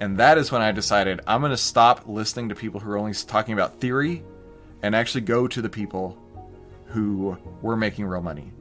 And that is when I decided I'm going to stop listening to people who are only talking about theory and actually go to the people who were making real money.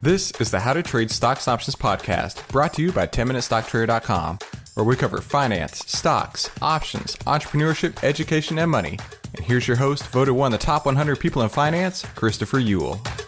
This is the How to Trade Stocks Options podcast brought to you by 10MinuteStockTrader.com, where we cover finance, stocks, options, entrepreneurship, education, and money. And here's your host, voted one of the top 100 people in finance, Christopher Uhl.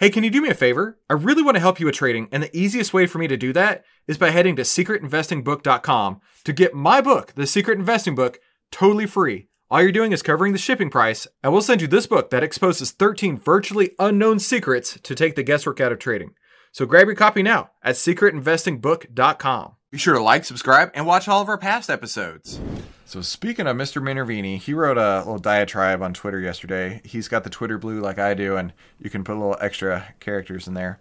Hey, can you do me a favor? I really want to help you with trading, and the easiest way for me to do that is by heading to secretinvestingbook.com to get my book, The Secret Investing Book, totally free. All you're doing is covering the shipping price, and we'll send you this book that exposes 13 virtually unknown secrets to take the guesswork out of trading. So grab your copy now at secretinvestingbook.com. Be sure to like, subscribe, and watch all of our past episodes. So speaking of Mr. Minervini, he wrote a little diatribe on Twitter yesterday. He's got the Twitter blue like I do, and you can put a little extra characters in there.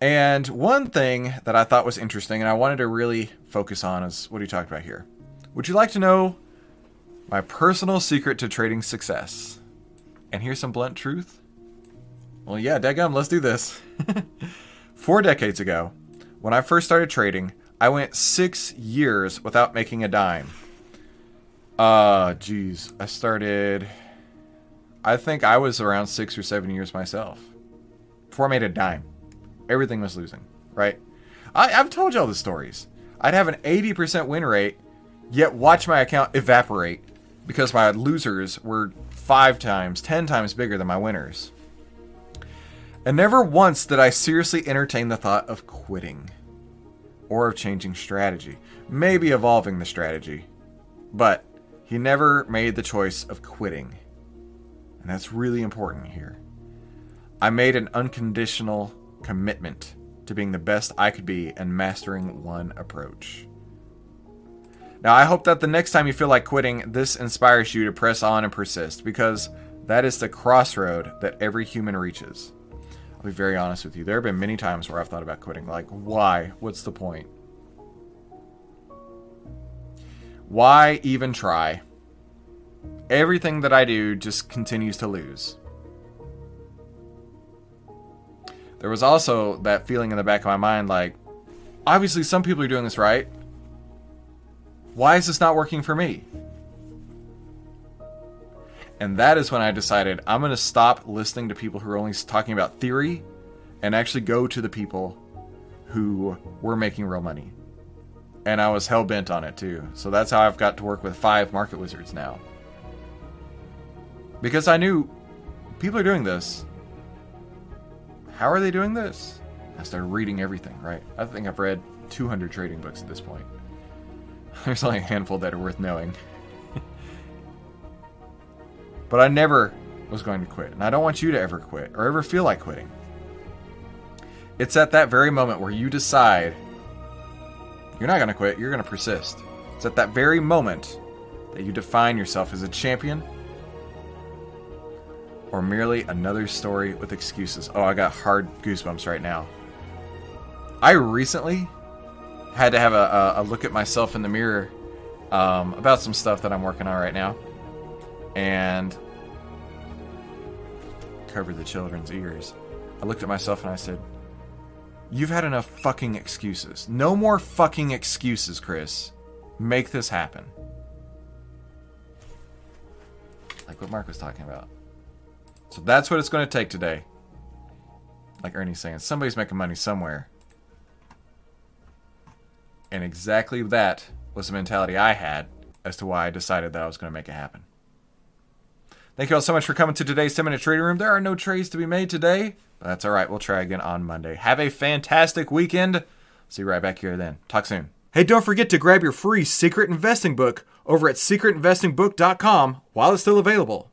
And one thing that I thought was interesting, and I wanted to really focus on, is what he talked about here. Would you like to know my personal secret to trading success? And here's some blunt truth. Well, yeah, Degum, let's do this. Four decades ago, when I first started trading, I went six years without making a dime. Uh, geez. I started. I think I was around six or seven years myself. Before I made a dime. Everything was losing, right? I, I've told y'all the stories. I'd have an 80% win rate, yet watch my account evaporate because my losers were five times, ten times bigger than my winners. And never once did I seriously entertain the thought of quitting or of changing strategy, maybe evolving the strategy. But he never made the choice of quitting. And that's really important here. I made an unconditional commitment to being the best I could be and mastering one approach. Now, I hope that the next time you feel like quitting, this inspires you to press on and persist because that is the crossroad that every human reaches. I'll be very honest with you. There have been many times where I've thought about quitting. Like, why? What's the point? Why even try? Everything that I do just continues to lose. There was also that feeling in the back of my mind like, obviously, some people are doing this right. Why is this not working for me? And that is when I decided I'm going to stop listening to people who are only talking about theory and actually go to the people who were making real money and I was hell bent on it too. So that's how I've got to work with five market wizards now. Because I knew people are doing this. How are they doing this? I started reading everything, right? I think I've read 200 trading books at this point. There's only a handful that are worth knowing. but I never was going to quit. And I don't want you to ever quit or ever feel like quitting. It's at that very moment where you decide you're not going to quit, you're going to persist. It's at that very moment that you define yourself as a champion or merely another story with excuses. Oh, I got hard goosebumps right now. I recently had to have a, a, look at myself in the mirror um, about some stuff that I'm working on right now, and covered the children's ears. I looked at myself and I said, "You've had enough fucking excuses. No more fucking excuses, Chris. Make this happen." Like what Mark was talking about. So that's what it's going to take today. Like Ernie's saying, somebody's making money somewhere. And exactly that was the mentality I had as to why I decided that I was going to make it happen. Thank you all so much for coming to today's 10 minute trading room. There are no trades to be made today, but that's all right. We'll try again on Monday. Have a fantastic weekend. See you right back here then. Talk soon. Hey, don't forget to grab your free secret investing book over at secretinvestingbook.com while it's still available.